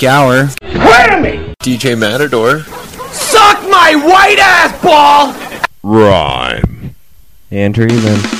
DJ Gower, Wait a minute! DJ Matador, Suck my white ass ball! Rhyme, Andrew even.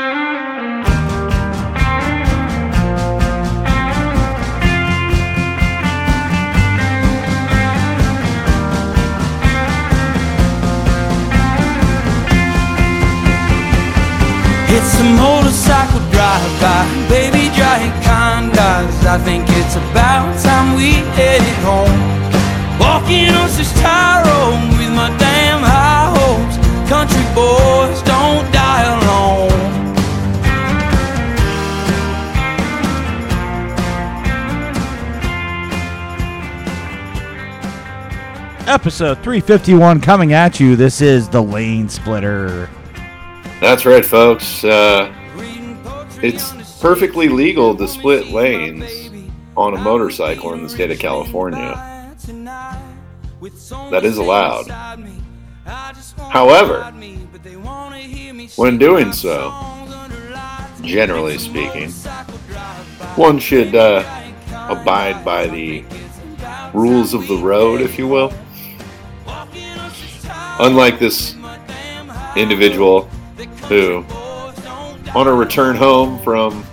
It's a motorcycle drive-by, baby giant condoms. I think it's about time we headed home. Walking on such tire road with my damn high hopes. Country boys Episode 351 coming at you. This is the Lane Splitter. That's right, folks. Uh, it's perfectly legal to split lanes on a motorcycle in the state of California. That is allowed. However, when doing so, generally speaking, one should uh, abide by the rules of the road, if you will. Unlike this individual who, on a return home from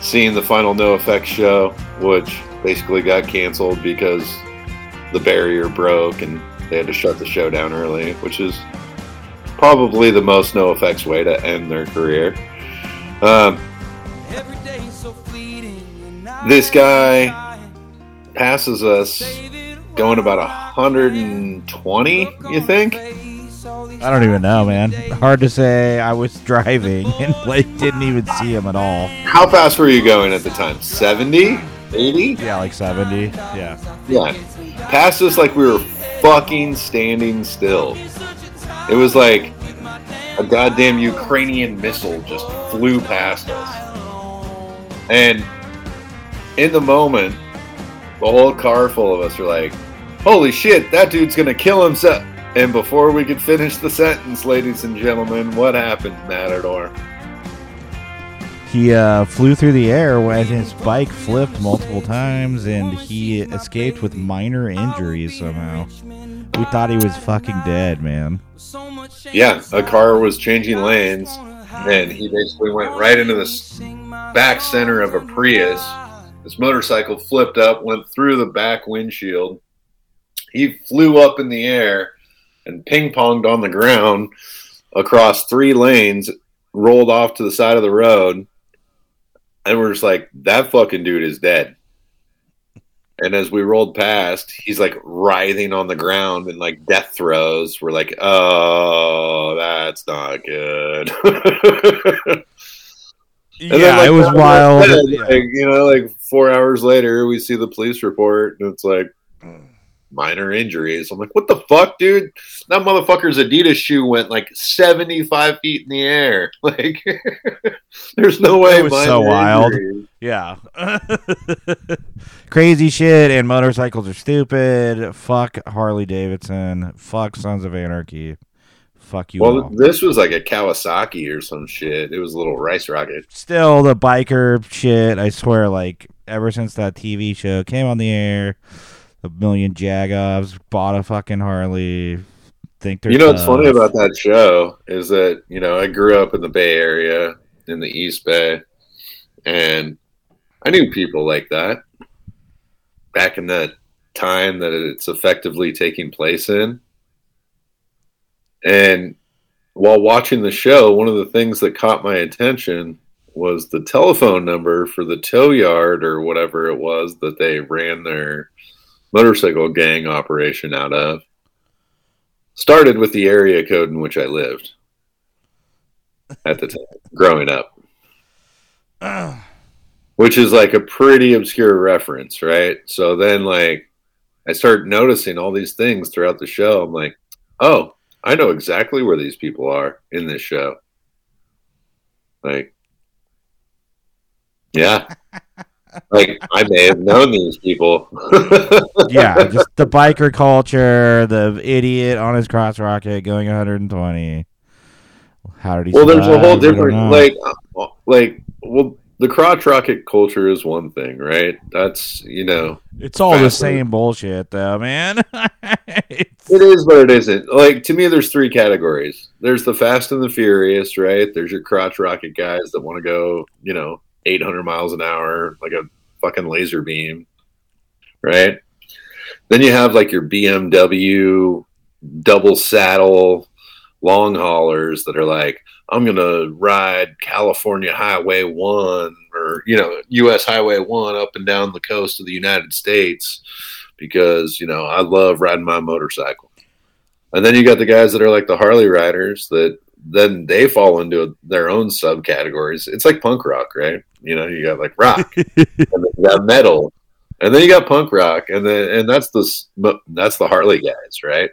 seeing the final NOFX show, which basically got canceled because the barrier broke and they had to shut the show down early, which is probably the most NOFX way to end their career. Um, this guy passes us going about 120, you think? I don't even know, man. Hard to say. I was driving and like didn't even see him at all. How fast were you going at the time? 70? 80? Yeah, like 70. Yeah. Yeah. Passed us like we were fucking standing still. It was like a goddamn Ukrainian missile just flew past us. And in the moment, the whole car full of us were like, holy shit, that dude's gonna kill himself. And before we could finish the sentence, ladies and gentlemen, what happened, Matador? He uh, flew through the air when his bike flipped multiple times and he escaped with minor injuries somehow. We thought he was fucking dead, man. Yeah, a car was changing lanes, and he basically went right into the back center of a Prius. His motorcycle flipped up, went through the back windshield. He flew up in the air and ping ponged on the ground across three lanes, rolled off to the side of the road, and we're just like, that fucking dude is dead. And as we rolled past, he's like writhing on the ground in like death throes. We're like, oh, that's not good. And yeah, like, it was wild. minutes, Yeah. like, you know, like four hours later, we see the police report, and it's like, mm. Minor injuries. I'm like, what the fuck, dude? That motherfucker's Adidas shoe went like 75 feet in the air. Like, there's no way. It was so wild. injuries. Yeah. Crazy shit and motorcycles are stupid. Fuck Harley Davidson. Fuck Sons of Anarchy. Fuck you Well, all. this was like a Kawasaki or some shit. It was a little rice rocket. Still the biker shit, I swear, like ever since that TV show came on the air, a million Jagovs bought a fucking Harley. Think You know what's funny about that show is that you know I grew up in the Bay Area in the East Bay, and I knew people like that back in that time that it's effectively taking place in. And while watching the show, one of the things that caught my attention was the telephone number for the tow yard or whatever it was that they ran their motorcycle gang operation out of started with the area code in which I lived at the time, growing up, which is like a pretty obscure reference, right? So then, like, I start noticing all these things throughout the show. I'm like, oh, I know exactly where these people are in this show. Like, yeah. Like I may have known these people. yeah, just the biker culture, the idiot on his cross rocket going 120. How did he? well there's a whole different like like well the crotch rocket culture is one thing right that's you know It's all the same bullshit, though, man. It's- it is but it isn't like to me there's three categories there's the fast and the furious right there's your crotch rocket guys that want to go you know 800 miles an hour like a fucking laser beam right then you have like your bmw double saddle long haulers that are like i'm gonna ride california highway 1 or you know us highway 1 up and down the coast of the united states because you know I love riding my motorcycle. And then you got the guys that are like the Harley riders that then they fall into their own subcategories. It's like punk rock, right? You know, you got like rock, and then you got metal, and then you got punk rock, and then and that's the that's the Harley guys, right?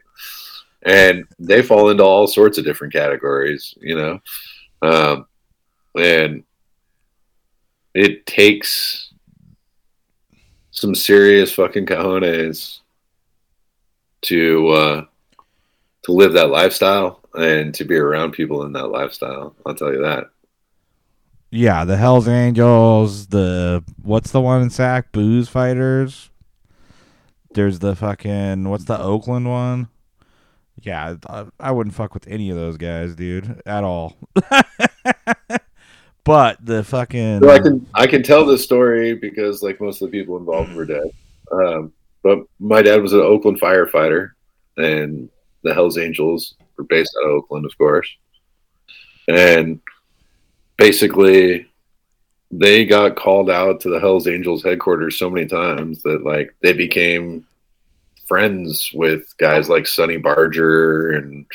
And they fall into all sorts of different categories, you know, um, and it takes some serious fucking cojones to uh, to live that lifestyle and to be around people in that lifestyle. I'll tell you that. Yeah, the Hell's Angels, the what's the one in Sac? Booze Fighters. There's the fucking what's the Oakland one? Yeah, I, wouldn't fuck with any of those guys, dude, at all. but the fucking So I can I can tell this story because like most of the people involved were dead. Um, but my dad was an Oakland firefighter, and the Hell's Angels were based out of Oakland, of course. And basically, they got called out to the Hell's Angels headquarters so many times that like they became friends with guys like Sonny Barger and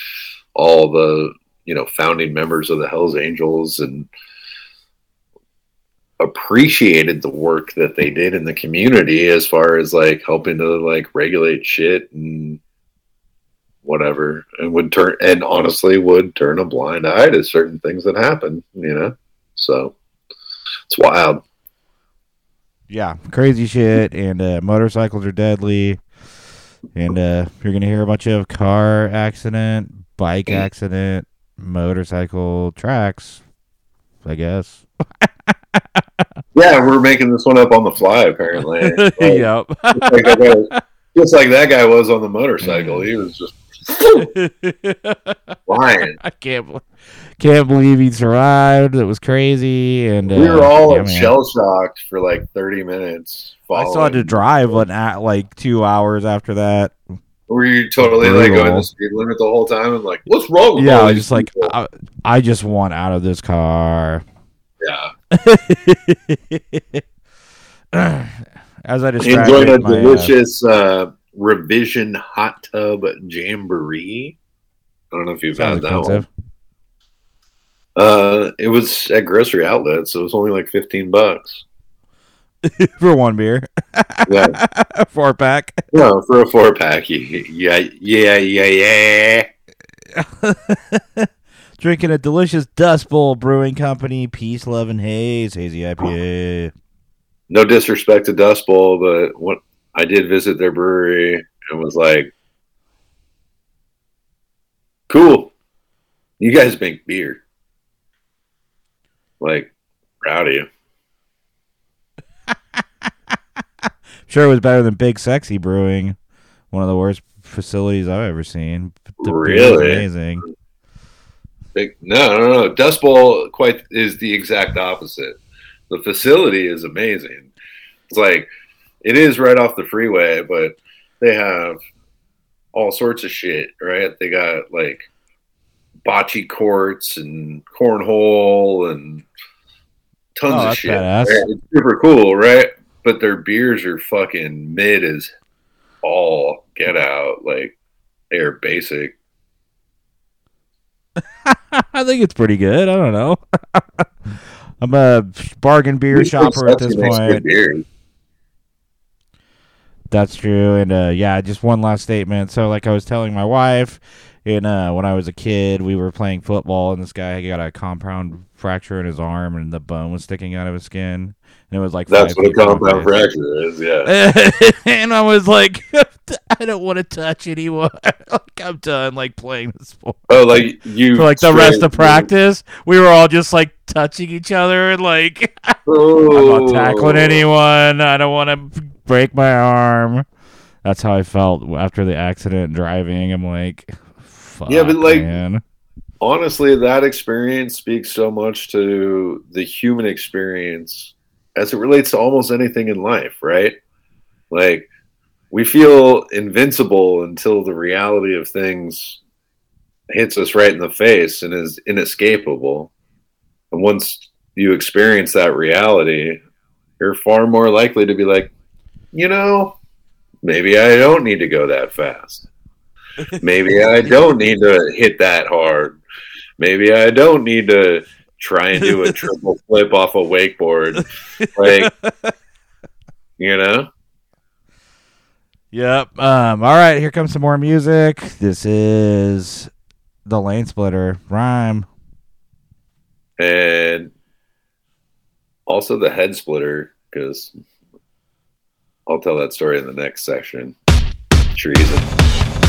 all the you know founding members of the Hell's Angels and appreciated the work that they did in the community as far as like helping to like regulate shit and whatever and would turn and honestly would turn a blind eye to certain things that happen you know? So it's wild. Yeah, crazy shit, and uh, motorcycles are deadly, and uh, you're gonna hear a bunch of car accident, bike accident, motorcycle tracks, I guess. yeah we're making this one up on the fly apparently. Like, yep. just, like that just like that guy was on the motorcycle. He was just flying I can't bel- can't believe he survived. It was crazy, and uh, we were all yeah, shell shocked for like 30 minutes I still had to drive at like two hours after that. Were you totally like Brutal. going the speed limit the whole time and like, what's wrong with Yeah, I just like. I, I just want out of this car. yeah, As I described, enjoying a uh, delicious uh, revision hot tub jamboree. I don't know if you've sounds had that expensive. one. Uh, it was at grocery outlet, so it was only like fifteen bucks. for one beer, Yeah, four pack. no, for a four pack. Yeah, yeah, yeah, yeah. Drinking a delicious Dust Bowl Brewing Company Peace, Love, and Haze hazy IPA. No disrespect to Dust Bowl, but what I did visit their brewery and was like, cool. You guys make beer. Like, proud of you. Sure, it was better than Big Sexy Brewing, one of the worst facilities I've ever seen. The beer Really? amazing. Big, no, no, no. Dust Bowl quite is the exact opposite. The facility is amazing. It's like it is right off the freeway, but they have all sorts of shit, right? They got like bocce courts and cornhole and tons Oh, of shit. right? It's super cool, right? But their beers are fucking mid as all get out. Like they're basic. I think it's pretty good. I don't know. I'm a bargain beer shopper at this point. That's true. And uh, yeah, just one last statement. So, like I was telling my wife, in uh, when I was a kid, we were playing football, and this guy got a compound fracture in his arm, and the bone was sticking out of his skin, and it was like That's what a feet from my compound fracture is, yeah. and I was like, I don't want to touch anyone. like I'm done, like playing the sport. Oh, like you For like the rest of practice, we were all just like touching each other and like I'm Oh. not tackling anyone. I don't want to break my arm. That's how I felt after the accident driving. I'm like, fuck, Yeah, but, like- man. Honestly, that experience speaks so much to the human experience as it relates to almost anything in life, right? Like we feel invincible until the reality of things hits us right in the face and is inescapable. And once you experience that reality, you're far more likely to be like, you know, maybe I don't need to go that fast. Maybe I don't need to hit that hard. Maybe I don't need to try and do a triple flip off a wakeboard. Like, you know? Yep. Um. All right. Here comes some more music. This is the Lane Splitter rhyme. And also the head splitter, because I'll tell that story in the next section. Treason.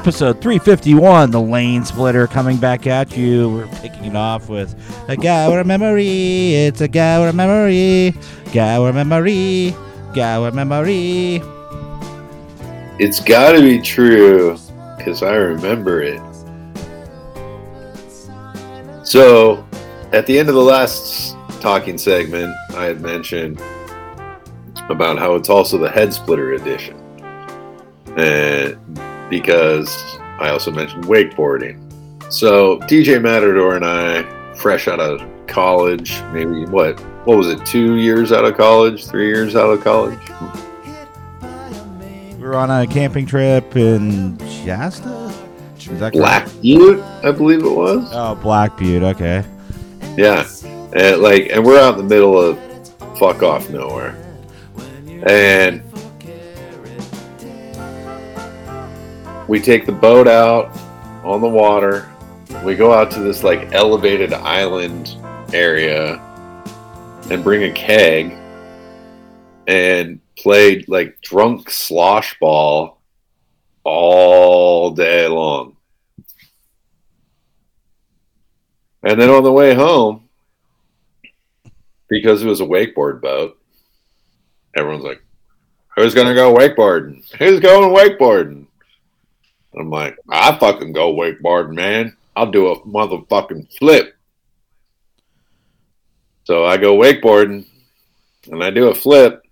Episode 351, The Lane Splitter, coming back at you. We're kicking it off with a guy with a memory. It's a guy with a memory. Guy with a memory. Guy with a memory. It's got to be true because I remember it. So, at the end of the last talking segment, I had mentioned about how it's also the head splitter edition. And because I also mentioned wakeboarding. So, DJ Matador and I, fresh out of college, maybe what? What was it? Two years out of college? Three years out of college? We were on a camping trip in Shasta. Is that correct? Black Butte, I believe it was. Oh, Black Butte. Okay. Yeah, and like, and we're out in the middle of fuck off nowhere, and we take the boat out on the water. We go out to this like elevated island area and bring a keg and play like drunk slosh ball all day long. And then on the way home, because it was a wakeboard boat, everyone's like, Who's gonna go wakeboarding? Who's going wakeboarding? I'm like, I fucking go wakeboarding, man. I'll do a motherfucking flip. So I go wakeboarding and I do a flip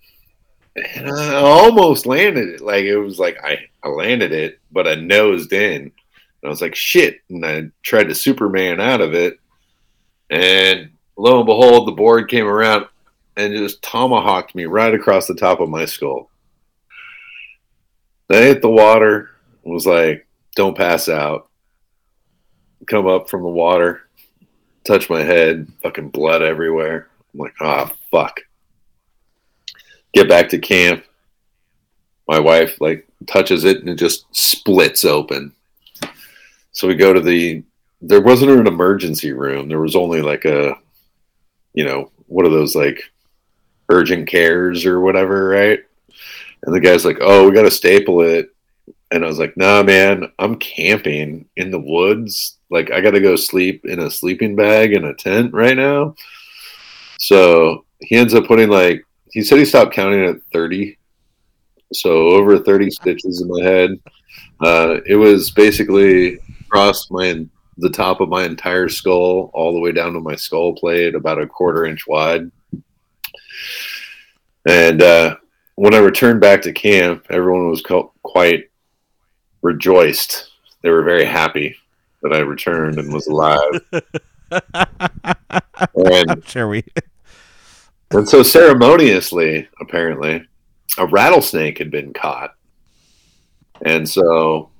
and I almost landed it. Like it was like I, I landed it, but I nosed in. And I was like, shit. And I tried to Superman out of it. And lo and behold, the board came around and just tomahawked me right across the top of my skull. I hit the water, was like, don't pass out. Come up from the water, touch my head, fucking blood everywhere. I'm like, ah, fuck. Get back to camp. My wife, like, touches it and it just splits open. So we go to the, there wasn't an emergency room. There was only like a, you know, what are those like urgent cares or whatever, right? And the guy's like, "Oh, we got to staple it." And I was like, "Nah, man, I'm camping in the woods. Like, I got to go sleep in a sleeping bag in a tent right now." So he ends up putting like he said he stopped counting at thirty, so over thirty stitches in my head. Uh, it was basically across my the top of my entire skull, all the way down to my skull plate, about a quarter inch wide. And uh, when I returned back to camp, everyone was quite rejoiced. They were very happy that I returned and was alive. and, sure we. and so ceremoniously, apparently, a rattlesnake had been caught. And so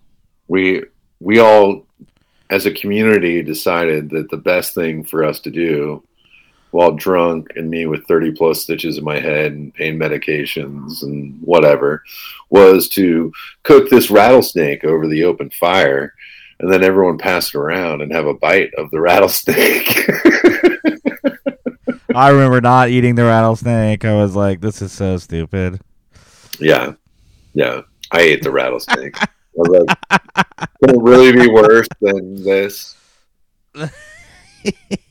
we we all as a community decided that the best thing for us to do while drunk and me with 30 plus stitches in my head and pain medications and whatever was to cook this rattlesnake over the open fire and then everyone pass it around and have a bite of the rattlesnake. I remember not eating the rattlesnake. I was like, this is so stupid. yeah. Yeah. I ate the rattlesnake. I was like, Can it really be worse than this?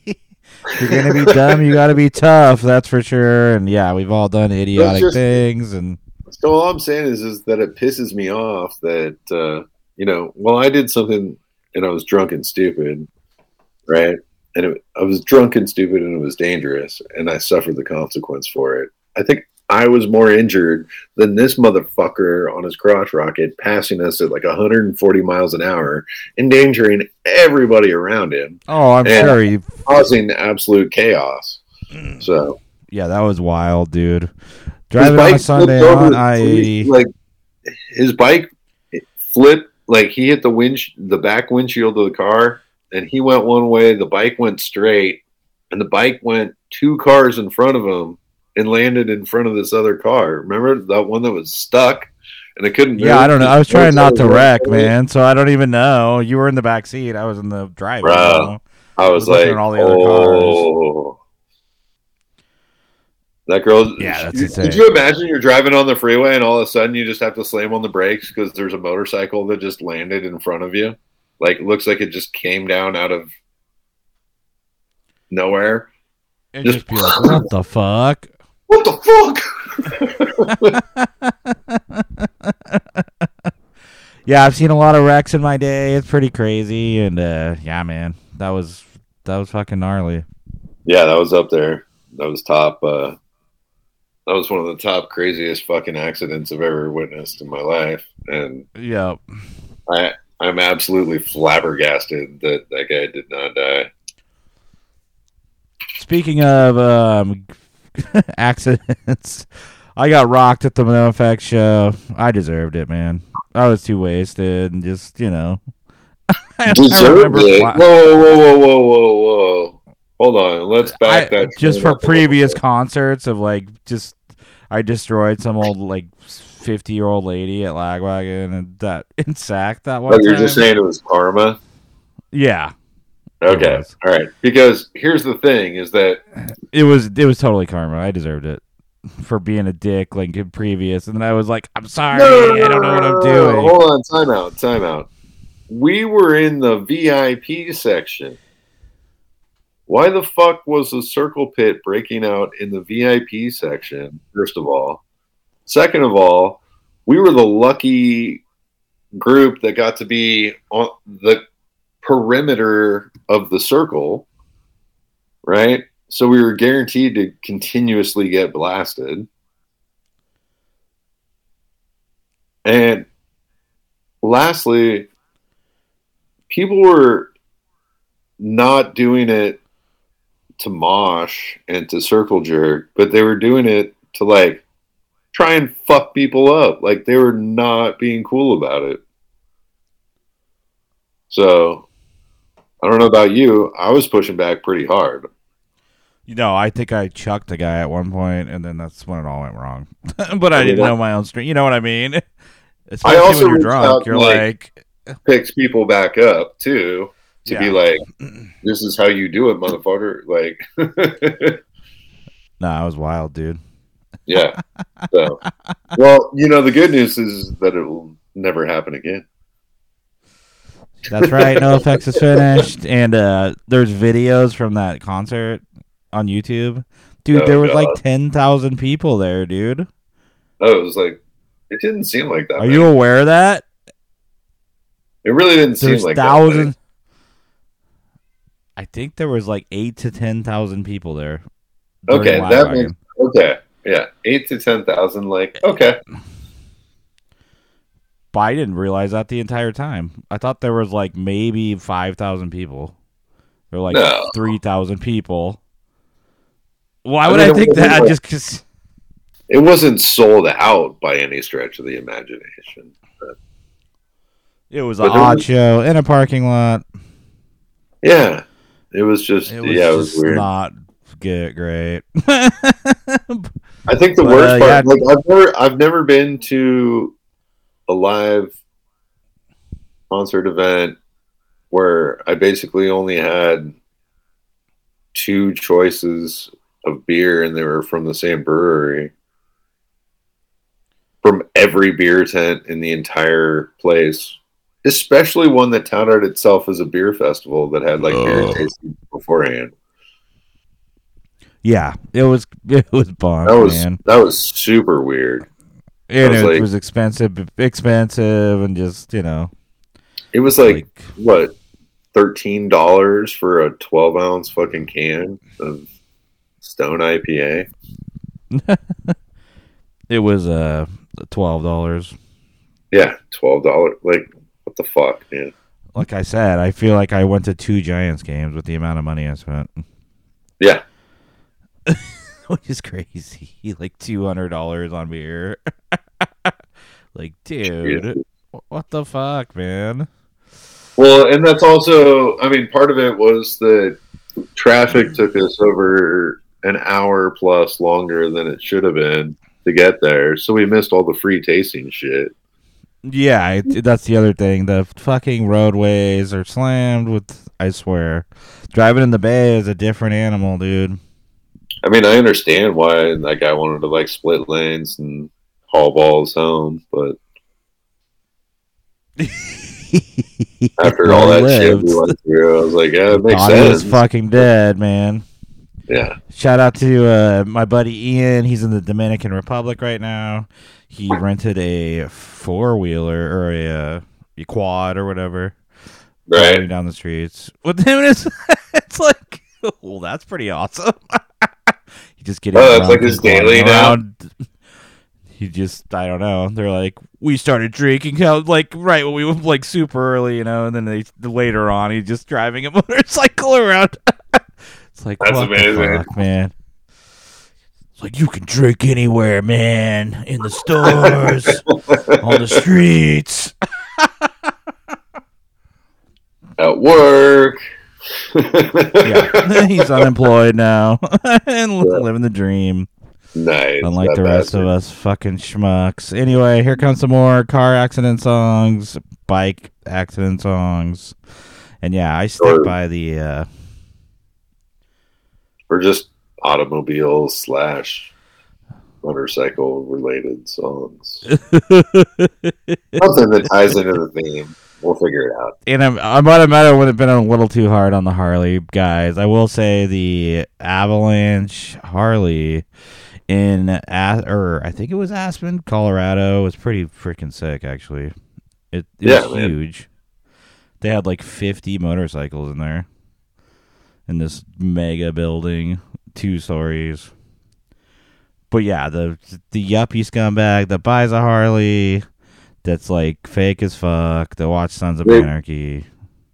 If you're gonna be dumb, you gotta be tough. That's for sure. And yeah, we've all done idiotic just- things. And So all I'm saying is, is that it pisses me off that uh, you know, well, I did something and I was drunk and stupid, right? And it, I was drunk and stupid and it was dangerous, and I suffered the consequence for it. I think I was more injured than this motherfucker on his crotch rocket, passing us at like 140 miles an hour, endangering everybody around him, Oh, I'm sure you. causing absolute chaos. Mm. So Yeah, that was wild, dude. Driving on Sunday on I like his bike flipped, like he hit the wind, the back windshield of the car, and he went one way. The bike went straight, and the bike went two cars in front of him and landed in front of this other car. Remember that one that was stuck and it couldn't. Yeah, move? I don't know. I was trying not to wreck, away. man. So I don't even know. You were in the back seat. I was in the driver. Bro. you know? I was looking like, at all the other cars. oh. That girl. Yeah, that's you- insane. Could you imagine you're driving on the freeway and all of a sudden you just have to slam on the brakes because there's a motorcycle that just landed in front of you? Like, looks like it just came down out of nowhere. And Just- just be like, what the fuck? What the fuck? Yeah, I've seen a lot of wrecks in my day. It's pretty crazy, and uh, yeah, man, that was that was fucking gnarly. yeah, that was up there. That was top. Uh, that was one of the top craziest fucking accidents I've ever witnessed in my life, and yeah, I I'm absolutely flabbergasted that that guy did not die. Speaking of um, accidents, I got rocked at the NOFX show. I deserved it, man. I was too wasted and just you know. Deserved it. Whoa, whoa, whoa, whoa, whoa, whoa! Hold on, let's back I- that. just for up a little previous concerts of like just I destroyed some old like fifty year old lady at Lagwagon and that in Sac that one Oh, you're time. just saying it was karma. yeah, Okay, all right. Because here's the thing: is that it was it was totally karma. I deserved it for being a dick like in previous, and then I was like, I'm sorry, I don't know what I'm doing. Hold on, time out, time out. We were in the VIP section. Why the fuck was the circle pit breaking out in the VIP section? First of all, second of all, we were the lucky group that got to be on the perimeter of the circle, right? So we were guaranteed to continuously get blasted. And lastly, people were not doing it to mosh and to circle jerk, but they were doing it to like try and fuck people up. Like they were not being cool about it. So I don't know about you. I was pushing back pretty hard. You know, I think I chucked a guy at one point, and then that's when it all went wrong. but I I mean, didn't know my own strength. You know what I mean? Especially also when you're drunk, you're like- like, Picks people back up too to be like, this is how you do it, motherfucker. Like, "Nah, I was wild, dude." yeah. So, well, you know, the good news is that it will never happen again. That's right. NOFX is finished, and uh, there's videos from that concert on YouTube. Dude, Oh, there was like God. ten thousand people there, dude. Oh, it was like, it didn't seem like that. Are many. you aware of that? It really didn't seem like that. thousands. I think there was like eight to ten thousand people there. Okay, that makes okay. Yeah, eight to ten thousand. Like, okay, I didn't realize that the entire time. I thought there was like maybe five thousand people, or like No. three thousand people. Why I would mean, I think that? like- Just because. it wasn't sold out by any stretch of the imagination. It was But an there odd was- show in a parking lot. Yeah, it was just It was yeah, it was weird. not good, great. I think the But, worst uh, part, yeah. like I've never, I've never been to a live concert event where I basically only had two choices of beer, and they were from the same brewery, from every beer tent in the entire place. Especially one that touted itself as a beer festival that had like beer Ugh. tasting beforehand. yeah, it was it was bomb, That was man. that was super weird. And was it like- was expensive, expensive, and just you know, It was like, like what thirteen dollars for a twelve ounce fucking can of Stone IPA. It was uh twelve dollars. Yeah, twelve dollars. Like, what the fuck, man? Like I said, I feel like I went to two Giants games with the amount of money I spent, Yeah, which is crazy. Like two hundred dollars on beer. like, dude, what the fuck, man? Well, and that's also, I mean, part of it was that traffic took us over an hour plus longer than it should have been to get there. So we missed all the free tasting shit. Yeah, it, that's the other thing. The fucking roadways are slammed with. I swear, driving in the bay is a different animal, dude. I mean, I understand why that guy wanted to like split lanes and haul balls home, but after all that shit we went through, I was like, yeah, it makes he was fucking dead, man. yeah. Shout out to uh, my buddy Ian. He's in the Dominican Republic right now. He rented a four wheeler or a, uh, a quad or whatever, Right. down the streets with him. It's, it's like, well, that's pretty awesome. just getting Oh, drunk like his daily now? He just, I don't know. They're like, we started drinking, like right when we were like super early, you know, and then they later on, he's just driving a motorcycle around. it's like, That's amazing. fuck, man. It's like you can drink anywhere, man, in the stores, on the streets. At work. Yeah, he's unemployed now and li- living the dream, nice. unlike the rest of us fucking schmucks. Anyway, here comes some more car accident songs, bike accident songs, and yeah, I stick Sure. by the. uh Or just automobile slash motorcycle related songs. Something that ties into the theme. We'll figure it out. and I'm, I might have might have would have been a little too hard on the Harley guys. I will say the Avalanche Harley in A- or I think it was Aspen, Colorado, was pretty freaking sick. Actually, it, it Yeah, was man. huge. They had like 50 motorcycles in there in this mega building, two stories. But yeah, the the yuppie scumbag that buys a Harley that's like fake as fuck, that watch Sons of Wait. Anarchy.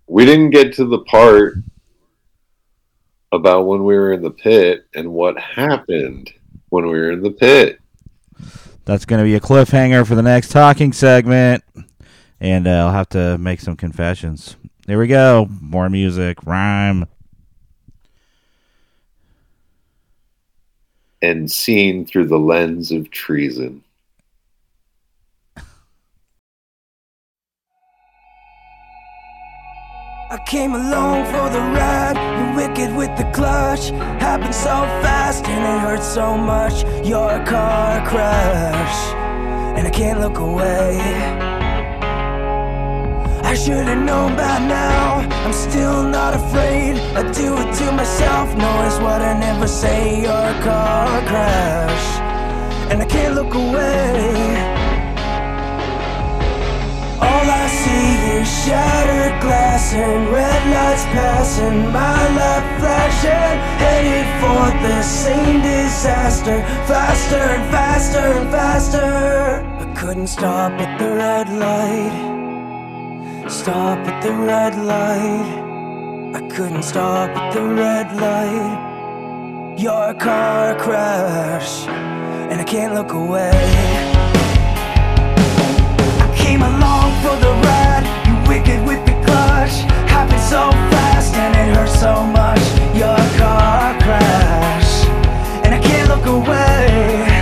We didn't get to the part about when we were in the pit and what happened when we were in the pit. That's going to be a cliffhanger for the next talking segment. And uh, I'll have to make some confessions. Here we go. More music, rhyme. and seen through the lens of treason. I came along for the ride, you wicked with the clutch. Happened so fast and it hurt so much. Your car crash, and I can't look away. I should have known by now. I'm still not afraid. I do it to myself. Notice what I never say. Your car crash, and I can't look away. See shattered glass and red lights passing, my life flashing, headed for the same disaster, faster and faster and faster. I couldn't stop at the red light, stop at the red light. I couldn't stop at the red light. Your car crash, and I can't look away. Came along for the ride, you wicked the clutch. Happened so fast and it hurt so much. Your car crash, and I can't look away.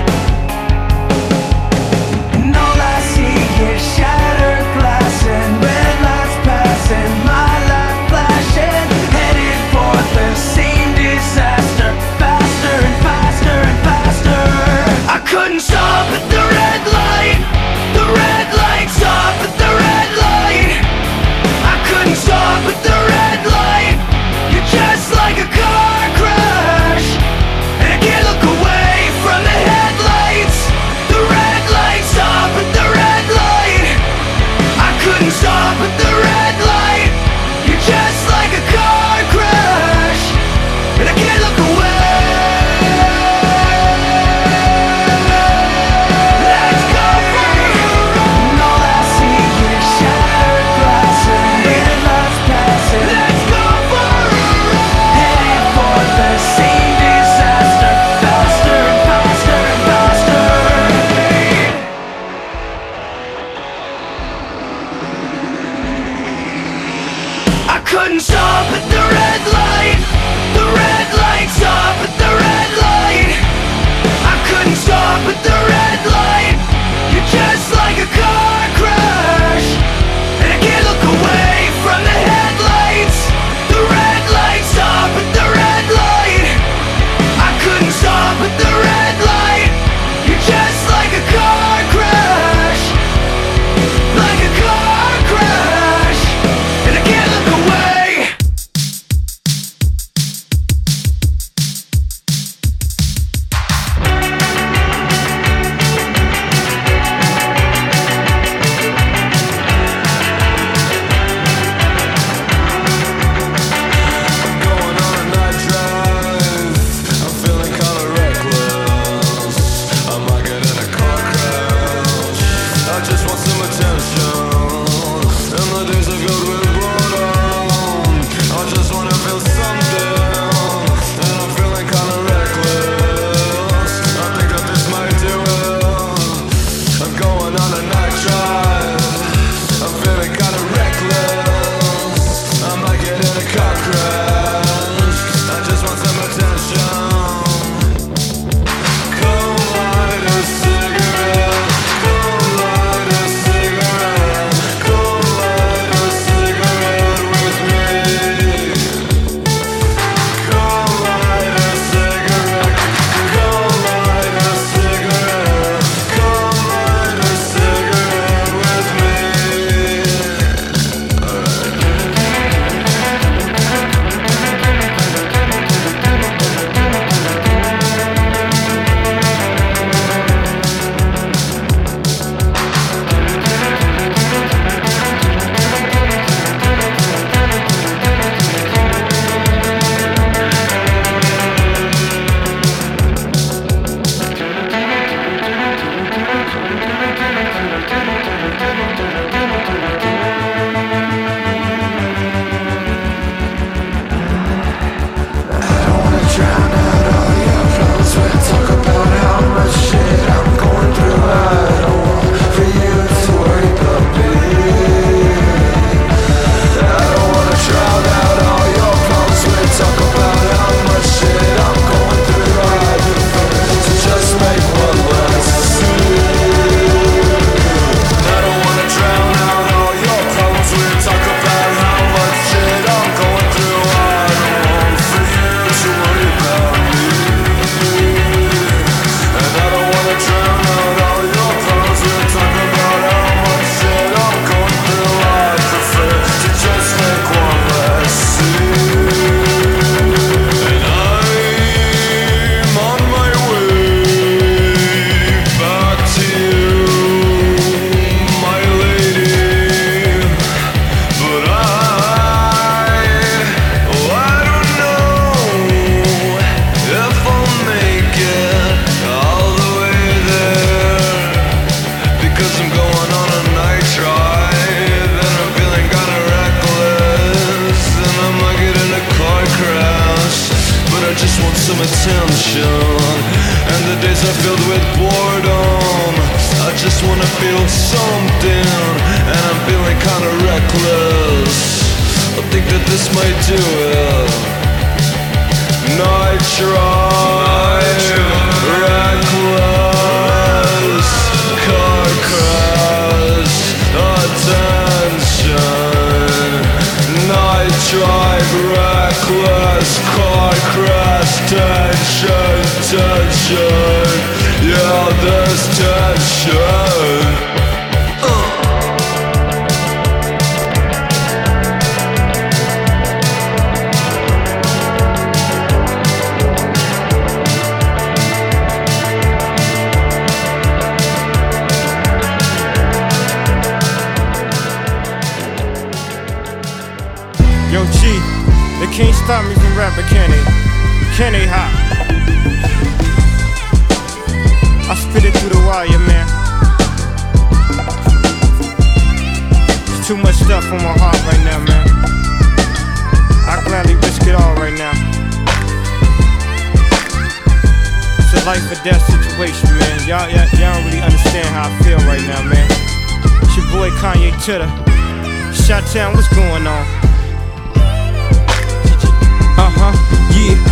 are filled with boredom. I just wanna feel something, and I'm feeling kinda reckless. I think that this might do it. Nitride, reckless, car crash, attention. Nitride, reckless, car crash, tension, tension. Yo G, they can't stop me from rapping, Kenny. Kenny Can hop? Too much stuff on my heart right now, man. I gladly risk it all right now. It's a life or death situation, man. Y'all, y'all, y'all don't really understand how I feel right now, man. It's your boy Kanye Titter. Shot Town, what's going on? Uh huh, yeah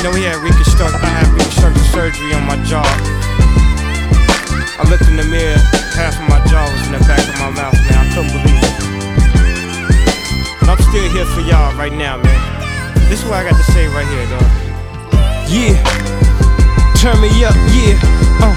You know, we had reconstruct, I had reconstructive surgery on my jaw. I looked in the mirror, half of my jaw was in the back of my mouth, man. I couldn't believe it. But I'm still here for y'all right now, man. This is what I got to say right here, dog. Yeah. Turn me up, yeah. Uh,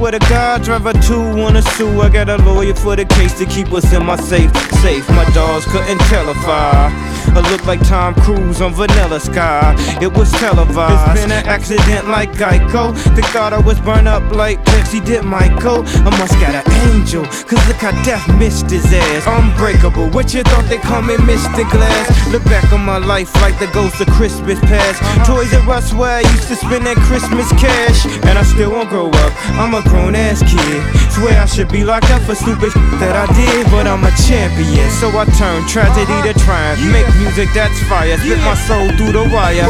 swear to God, driver two wanna sue. I got a lawyer for the case to keep us in my safe. Safe, my dogs couldn't tell if I. I look like Tom Cruise on Vanilla Sky. It was televised. It's been an accident like Geico. They thought I was burned up like Pepsi did Michael. I must got an angel, cause look how death missed his ass. Unbreakable, what you thought they call me Mr. Glass? Look back on my life like the ghost of Christmas past. Uh-huh. Toys R Us where I used to spend that Christmas cash. And I still won't grow up, I'm a grown ass kid. Swear I should be locked up for stupid that I did, but I'm a champion. So I turn tragedy to triumph. Make music that's fire, spit my soul through the wire.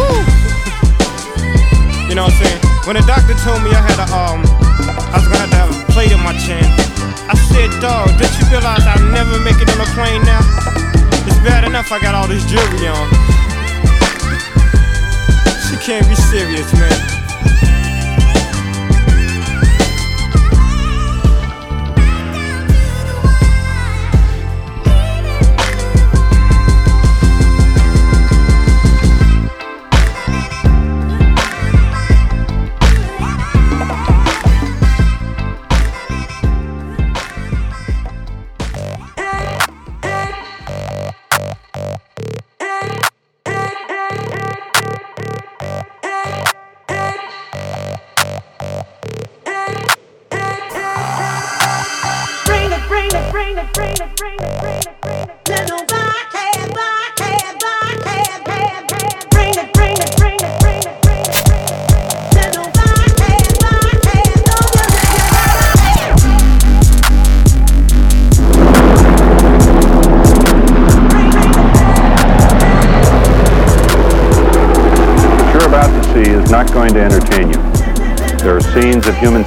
You know what I'm saying? When the doctor told me I had a um, I was gonna have to have a plate in my chin. I said, dog, did you realize I'll never make it on a plane now? It's bad enough I got all this jewelry on. She can't be serious, man.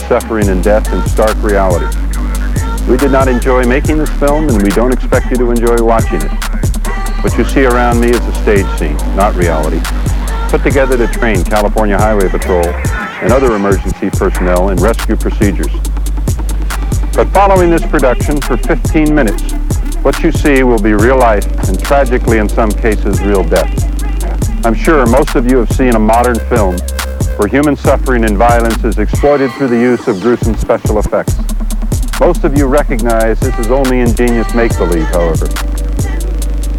Suffering and death in stark reality. We did not enjoy making this film, and we don't expect you to enjoy watching it. What you see around me is a stage scene, not reality, put together to train California Highway Patrol and other emergency personnel in rescue procedures. But following this production for 15 minutes, what you see will be real life and tragically in some cases real death. I'm sure most of you have seen a modern film where human suffering and violence is exploited through the use of gruesome special effects. Most of you recognize this is only ingenious make-believe, however.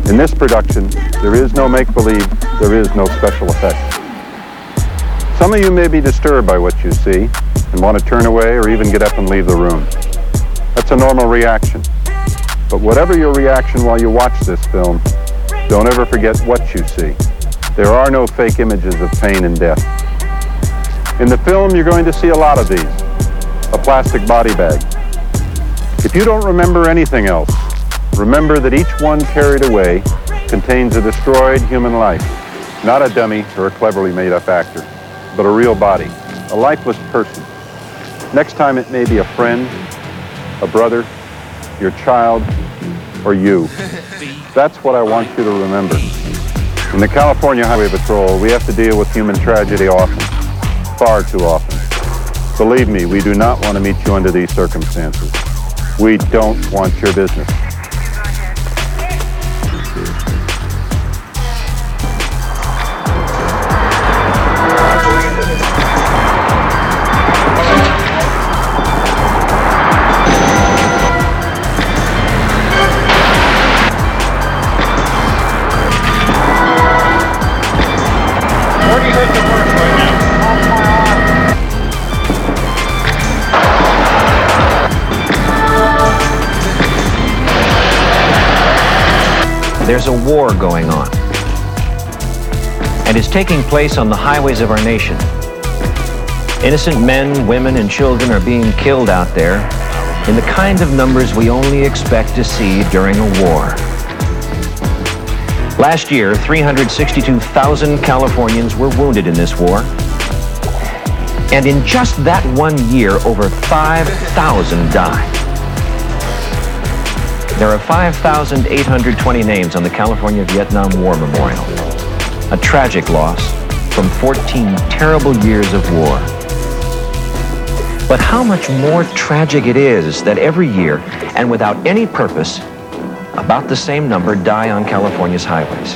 In this production, there is no make-believe, there is no special effects. Some of you may be disturbed by what you see and want to turn away or even get up and leave the room. That's a normal reaction. But whatever your reaction while you watch this film, don't ever forget what you see. There are no fake images of pain and death. In the film, you're going to see a lot of these. A plastic body bag. If you don't remember anything else, remember that each one carried away contains a destroyed human life. Not a dummy or a cleverly made up actor, but a real body, a lifeless person. Next time it may be a friend, a brother, your child, or you. That's what I want you to remember. In the California Highway Patrol, we have to deal with human tragedy often, far too often. Believe me, we do not want to meet you under these circumstances. We don't want your business. There's a war going on. And it's taking place on the highways of our nation. Innocent men, women, and children are being killed out there in the kind of numbers we only expect to see during a war. Last year, 362,000 Californians were wounded in this war. And in just that one year, over 5,000 died. There are 5,820 names on the California Vietnam War Memorial. A tragic loss from 14 terrible years of war. But how much more tragic it is that every year, and without any purpose, about the same number die on California's highways.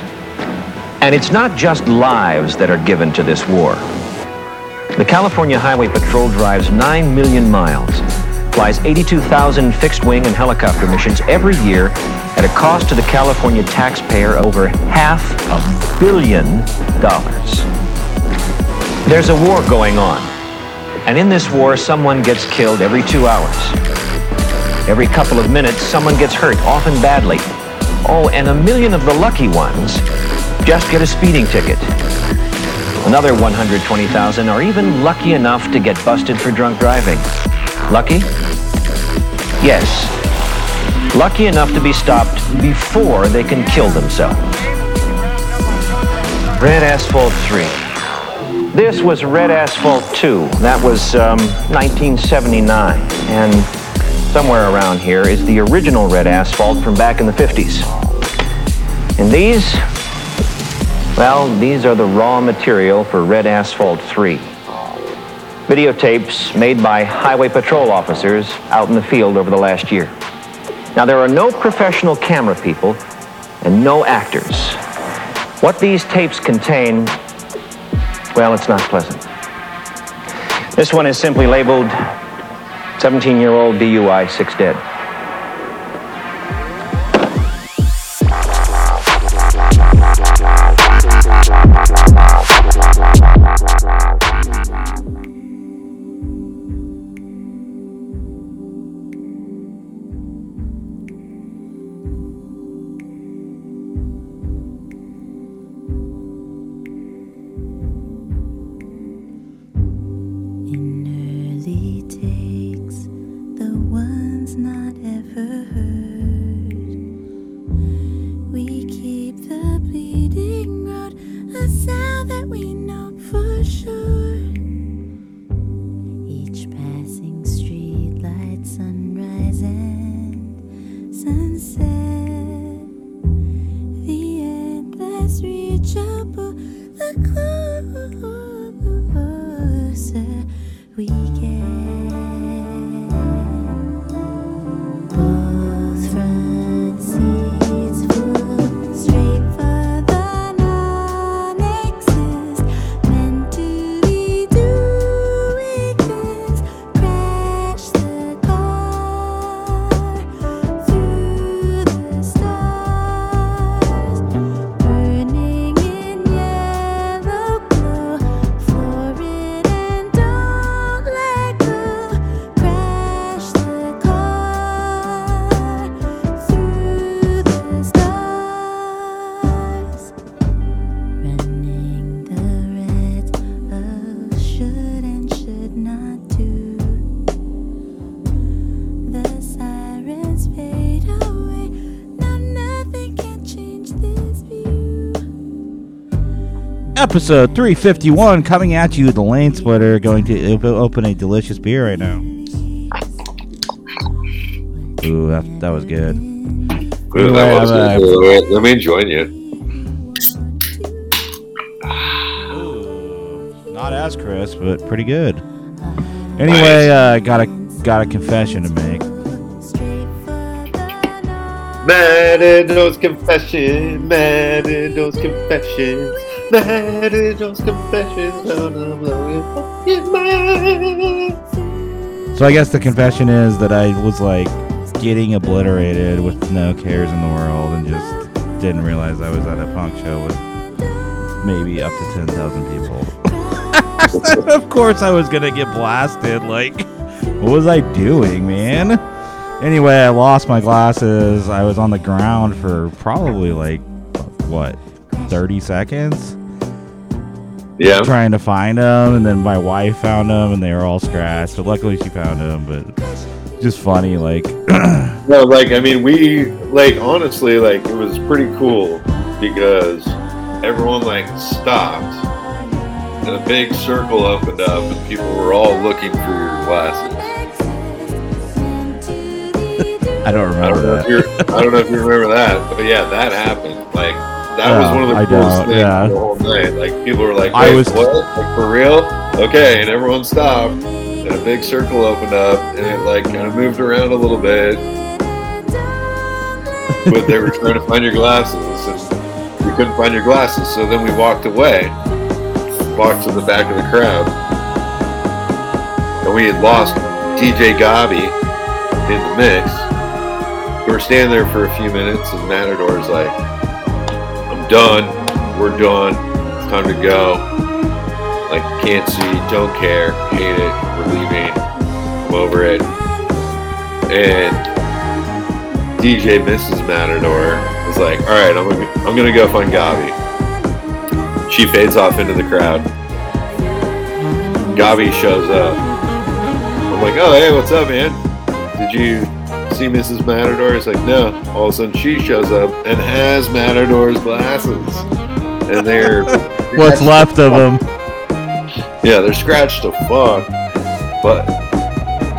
And it's not just lives that are given to this war. The California Highway Patrol drives 9 million miles, flies 82,000 fixed wing and helicopter missions every year at a cost to the California taxpayer over half a billion dollars. There's a war going on, and in this war, someone gets killed every two hours. Every couple of minutes, someone gets hurt, often badly. Oh, and a million of the lucky ones just get a speeding ticket. Another 120,000 are even lucky enough to get busted for drunk driving. Lucky? Yes. Lucky enough to be stopped before they can kill themselves. Red Asphalt 3. This was Red Asphalt 2. That was um, 1979. And somewhere around here is the original Red Asphalt from back in the 50s. And these, well, these are the raw material for Red Asphalt 3 videotapes made by highway patrol officers out in the field over the last year. Now, there are no professional camera people and no actors. What these tapes contain, well, it's not pleasant. This one is simply labeled 17 year old DUI, six dead. Episode 351 coming at you, the lane splitter, going to op- open a delicious beer right now. Ooh, that, that was good. Ooh, that was I'm, good. uh, Let me join you. Not as crisp, but pretty good. Anyway, uh, got a got a confession to make. Mad at those confessions, mad at those confessions, mad at those confessions. No, no, fucking mad. So I guess the confession is that I was like getting obliterated with no cares in the world and just didn't realize I was at a punk show with maybe up to 10,000 people. of course I was going to get blasted. Like, what was I doing, man? Anyway, I lost my glasses. I was on the ground for probably like, what, 30 seconds? Yeah. Trying to find them, and then my wife found them, and they were all scratched. But luckily, she found them. But just funny, like No, like I mean, we like honestly, like it was pretty cool because everyone like stopped and a big circle opened up and people were all looking for your glasses. I don't I remember don't that. I don't know if you remember that, but yeah, that happened. Like that was one of the I coolest things yeah. the whole night. Like people were like, I was- what? Like for real? Okay, and everyone stopped and a big circle opened up and it like kind of moved around a little bit. but they were trying to find your glasses and we couldn't find your glasses, so then we walked away. Walked to the back of the crowd. And we had lost DJ Gabi in the mix. We were standing there for a few minutes and Matador's like, done. We're done. It's time to go. Like, can't see, don't care, hate it, we're leaving. I'm over it. And DJ Mrs. Matador is like, all right, I'm gonna, I'm gonna go find Gabi. She fades off into the crowd. Gabi shows up. I'm like, oh, hey, what's up, man? Did you see Mrs. Matador? He's like, no. All of a sudden, she shows up and has Matador's glasses. And they're. What's left of them? Yeah, they're scratched to fuck. But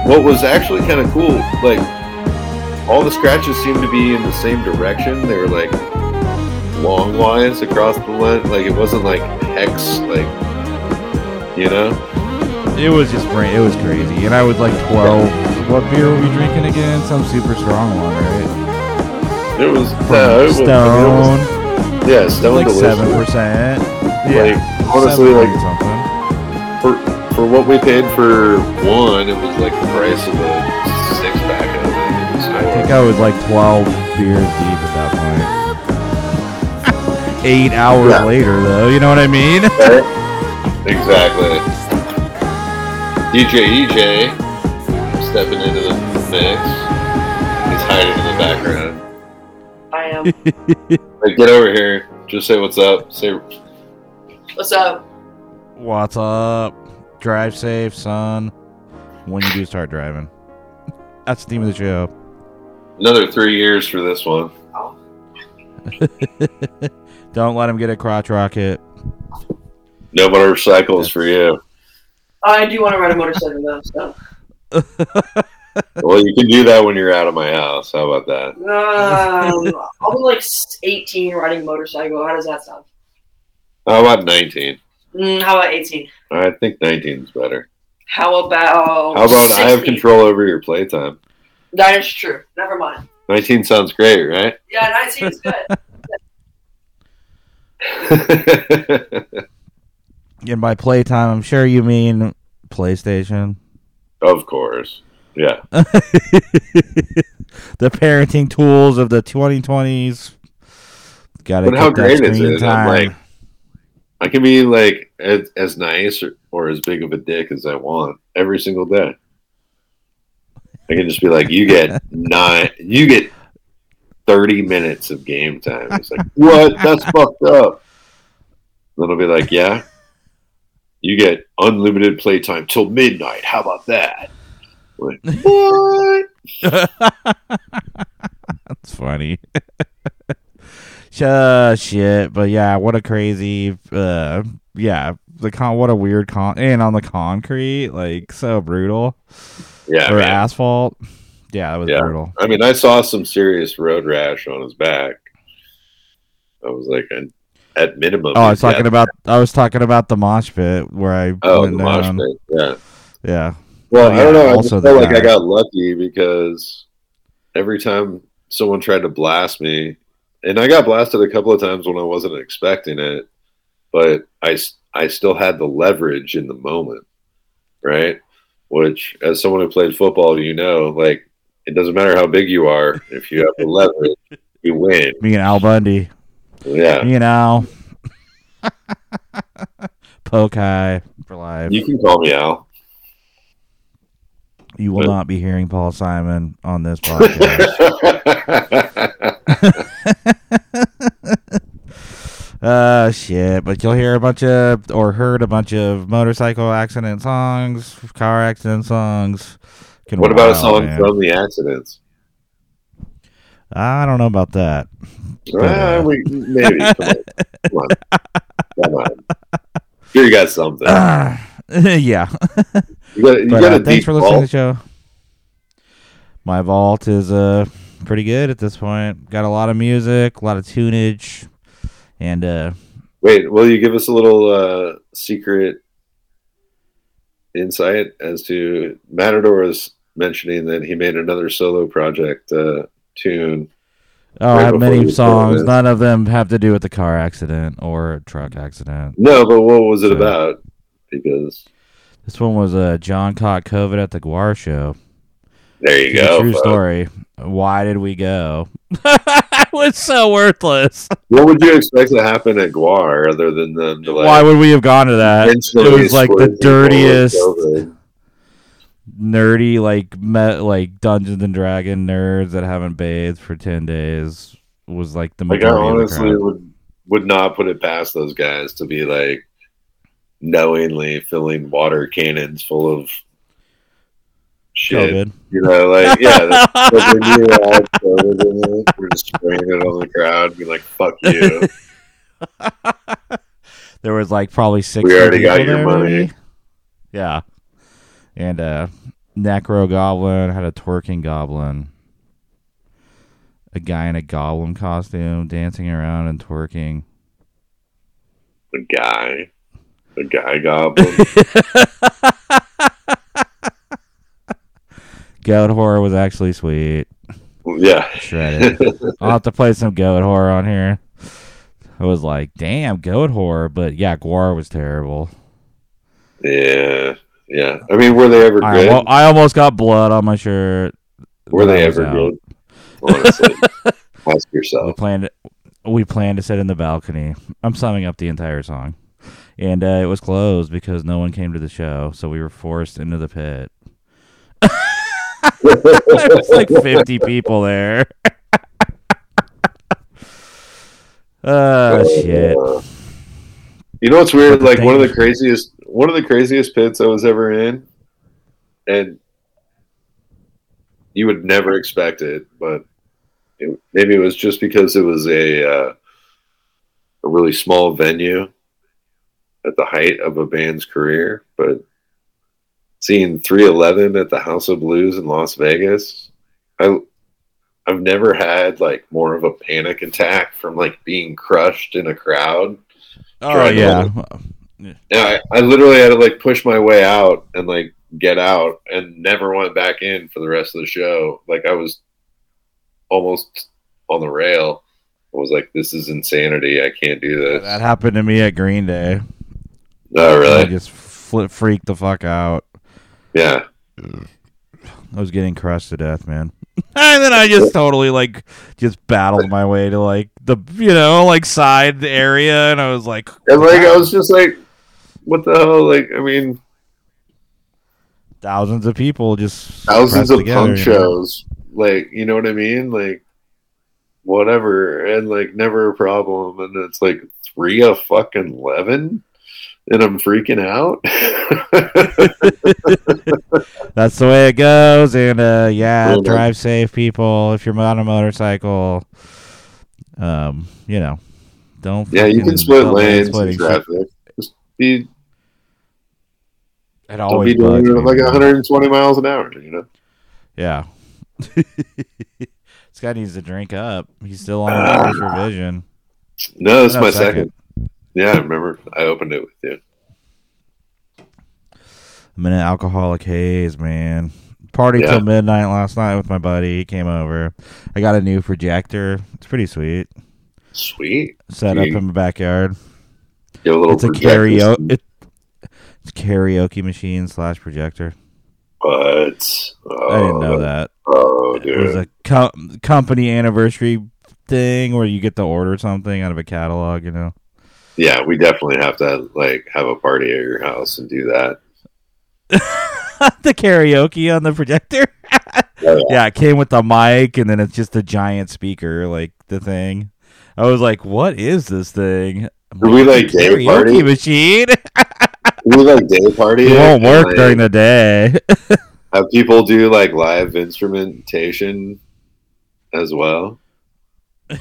what was actually kind of cool, like, all the scratches seemed to be in the same direction. They were like long lines across the length. Like, it wasn't like hex, like, you know? It was just. It was crazy, and I was like twelve. What beer were we drinking again? Some super strong one, right? It was From no, it Stone. Was, yeah, Stone like Delicious. seven percent. Like honestly, like something. for for what we paid for one, it was like the price of a six pack of it. It I think I was like twelve beers deep at that point. Eight hours Yeah. later, though, you know what I mean? Exactly. DJ EJ stepping into the mix. He's hiding in the background. I am. Hey, get over here. Just say what's up. Say What's up? What's up? Drive safe, son. When you do start driving, that's the theme of the show. another three years for this one. Don't let him get a crotch rocket. No motorcycles for you. I do want to ride a motorcycle though, so. Well, you can do that when you're out of my house. How about that? Um, I'll be like 18 riding a motorcycle. How does that sound? How about 19? Mm, how about 18? I think 19 is better. How about. How about I have control over your playtime? That is true. Never mind. 19 sounds great, right? Yeah, 19 is good. And by playtime, I'm sure you mean PlayStation. Of course. Yeah. the parenting tools of the 2020s. Got to But how great is it? time. I'm like, I can be like as, as nice or, or as big of a dick as I want every single day. I can just be like, you get nine, you get 30 minutes of game time. It's like, what? That's fucked up. Then I'll be like, yeah, you get unlimited playtime till midnight. How about that? Like, what? That's funny. Uh, shit, but yeah, what a crazy, uh, yeah, the con, what a weird con, and on the concrete, like so brutal. Yeah, or man. asphalt. Yeah, that was Yeah. brutal. I mean, I saw some serious road rash on his back. I was like, at minimum. Oh, I was talking about, I was talking about the mosh pit where I Oh, went the mosh down. pit. Yeah. Yeah. Well, Oh, I don't know. I also just felt like I got lucky because every time someone tried to blast me, and I got blasted a couple of times when I wasn't expecting it, but I I still had the leverage in the moment, right? Which, as someone who played football, you know, like it doesn't matter how big you are, if you have the leverage, you win. Me and Al Bundy. Yeah. You know. Polk High for life. You can call me Al. You will But- not be hearing Paul Simon on this podcast. uh shit, but you'll hear a bunch of or heard a bunch of motorcycle accident songs, car accident songs. Fucking What about a song man. from the accidents? I don't know about that. Ah, we, maybe. Come on. Come on. Come on. Sure, you got something. yeah. You got, you But, got uh, thanks for listening to the show. My vault is uh pretty good at this point. Got a lot of music, a lot of tunage, and uh Wait, will you give us a little uh, secret insight as to Matador is mentioning that he made another solo project uh, tune? Oh, I right have many songs. None of them have to do with the car accident or truck accident. No, but what was it So- about? Because This one was uh John caught COVID at the GWAR show. there you It's a go. True folks. story. Why did we go? it was so worthless. What would you expect to happen at GWAR other than them to like? Why would we have gone to that? It was like the squirt people with dirtiest? Nerdy, like met, like Dungeons and Dragon nerds that haven't bathed for ten days. Was like the Like I majority of the honestly would would not put it past those guys to be like knowingly filling water cannons full of shit. COVID. You know, like yeah, that's, like when you had COVID in it, we're just spraying it on the crowd, be like, "Fuck you." There was like probably six. We already got your there, money. maybe. Yeah, and a Necro Goblin had a twerking goblin. A guy in a goblin costume dancing around and twerking. The guy, the guy goblin. Goatwhore was actually sweet. yeah, Shredded. I'll have to play some Goatwhore on here. I was like, damn, Goatwhore, but yeah, GWAR was terrible. yeah, yeah. I mean, were they ever I, good? almo- I almost got blood on my shirt. were they ever out. good? Honestly, ask We yourself. planned we planned to sit in the balcony. I'm summing up the entire song. And uh, it was closed because no one came to the show, so we were forced into the pit. there was like 50 people there. Oh shit. You know what's weird? Like one of the craziest, one of the craziest pits I was ever in, and you would never expect it, but it, maybe it was just because it was a uh, a really small venue at the height of a band's career. But seeing 311 at the House of Blues in Las Vegas, I I've never had like more of a panic attack from like being crushed in a crowd. Oh to, yeah. yeah, I, I literally had to like push my way out and like get out and never went back in for the rest of the show. Like I was almost on the rail. I was like, this is insanity. I can't do this. That happened to me at Green Day. Oh, really? I just flip freaked the fuck out. Yeah. I was getting crushed to death, man. and then I just totally like just battled my way to like the you know like side area, and I was like, And like I was just like, what the hell? Like, I mean, thousands of people just thousands of together, punk you know? shows. Like, you know what I mean? Like, whatever, and like never a problem. And it's like three of fucking eleven, and I'm freaking out. That's the way it goes. And uh, yeah, Cool, drive safe, people. If you're on a motorcycle, Um, you know, don't. Yeah, you can split lanes in splitting shit. traffic. Just be, It always be doing like 120 miles an hour. You know. Yeah. this guy needs to drink up. He's still on first revision. No, this is No, my second. second. Yeah, I remember. I opened it with you. I'm in an alcoholic haze, man. Party Yeah. till midnight last night with my buddy. He came over. I got a new projector. It's pretty sweet. Sweet. Set up in my backyard. get a little It's a karaoke. It, karaoke machine slash projector. But I didn't know oh, that. Oh, dude. It was a co- company anniversary thing where you get to order something out of a catalog. You know. Yeah, we definitely have to like have a party at your house and do that. the karaoke on the projector. Oh, yeah, it came with the mic, and then it's just a giant speaker, like the thing. I was like, "What is this thing?" Do we like karaoke party? machine. We like day party? it won't work like, during the day. Have people do like live instrumentation as well?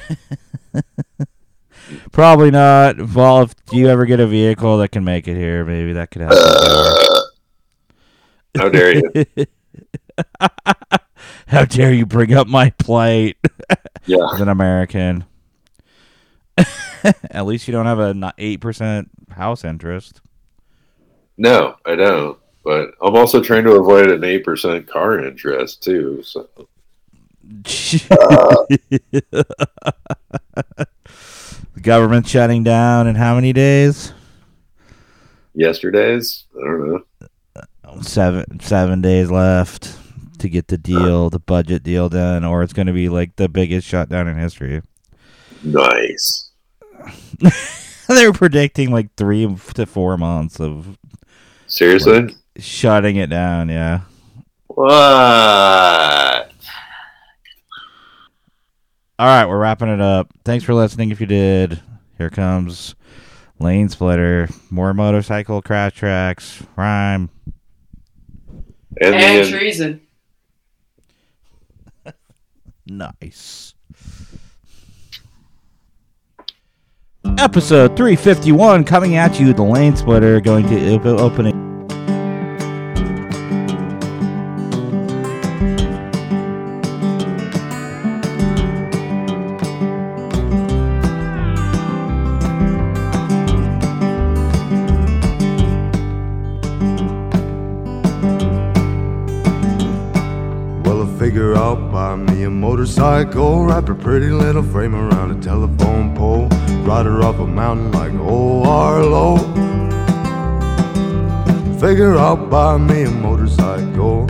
Probably not. Well, if you ever get a vehicle that can make it here, maybe that could happen. Uh, how dare you? How dare you bring up my plate? Yeah. As an American. At least you don't have a eight percent house interest. No, I don't. But I'm also trying to avoid an eight percent car interest too. So the government shutting down in how many days? yesterday's, I don't know. Seven seven days left to get the deal, the budget deal done, or it's going to be like the biggest shutdown in history. Nice. They're predicting like three to four months of Seriously? like, shutting it down. Yeah. What? All right, we're wrapping it up. Thanks for listening. If you did, here comes Lane Splitter, more motorcycle crash tracks, rhyme. And, And the, treason. Nice. Episode 351 coming at you, the Lane Splitter, going to op- opening. Motorcycle, wrap a pretty little frame around a telephone pole, ride her up a mountain like old Arlo. Figure I'll buy me a motorcycle.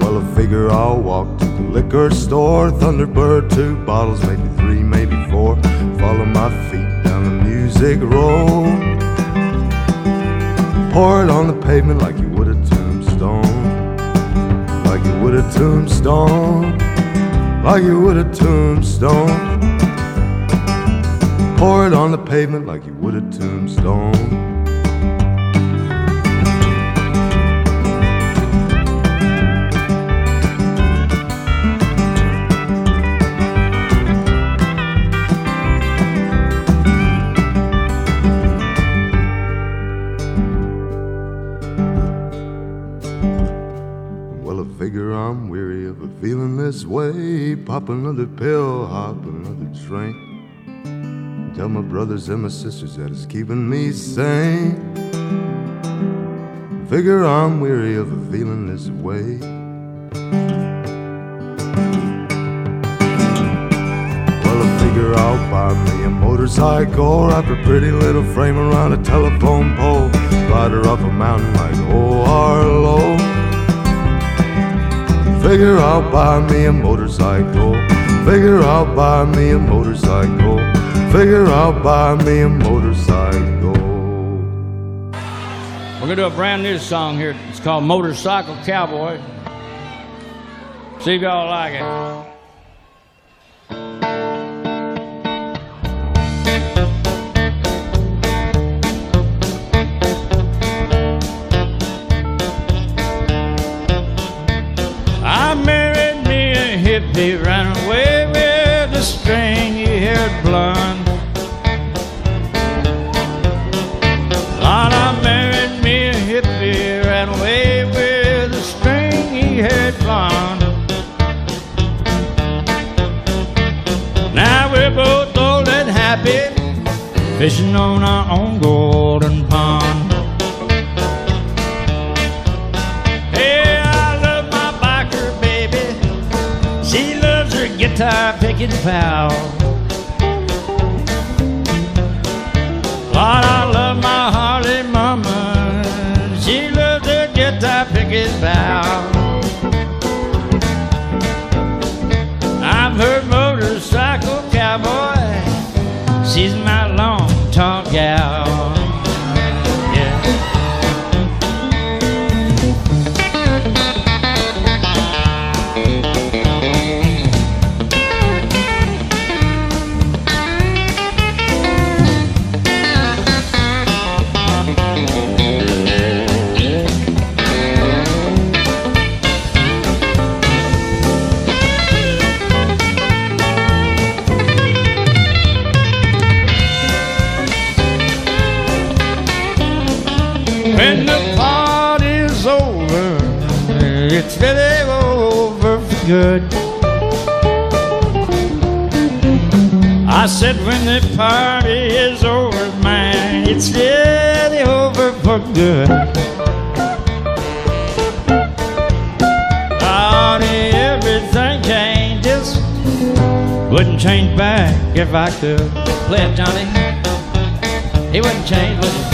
Well, I figure I'll walk to the liquor store, Thunderbird, two bottles, maybe three, maybe four. Follow my feet down the music road. Pour it on the pavement like you would a tombstone. Like you would a tombstone. Pour it on the pavement like you would a tombstone. Pop another pill, hop another train. Tell my brothers and my sisters that it's keeping me sane. Figure I'm weary of feeling this way. Well, I figure I'll buy me a motorcycle, wrap a pretty little frame around a telephone pole, ride her up a mountain like oh, old Arlo. Figure I'll buy me a motorcycle. Figure I'll buy me a motorcycle. Figure I'll buy me a motorcycle. We're gonna do a brand new song here. It's called Motorcycle Cowboy. See if y'all like it. making pal. Lord, I love my Harley mama. She loves her guitar that picket foul. I'm her motorcycle cowboy. She's my said when the party is over, man, it's really over for good. Honey, everything changes, wouldn't change back if I could. Play it, Johnny. He wouldn't change, would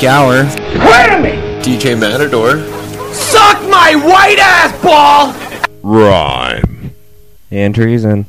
Gower. Wait a minute! DJ Matador. Suck my white ass ball! Rhyme. And treason.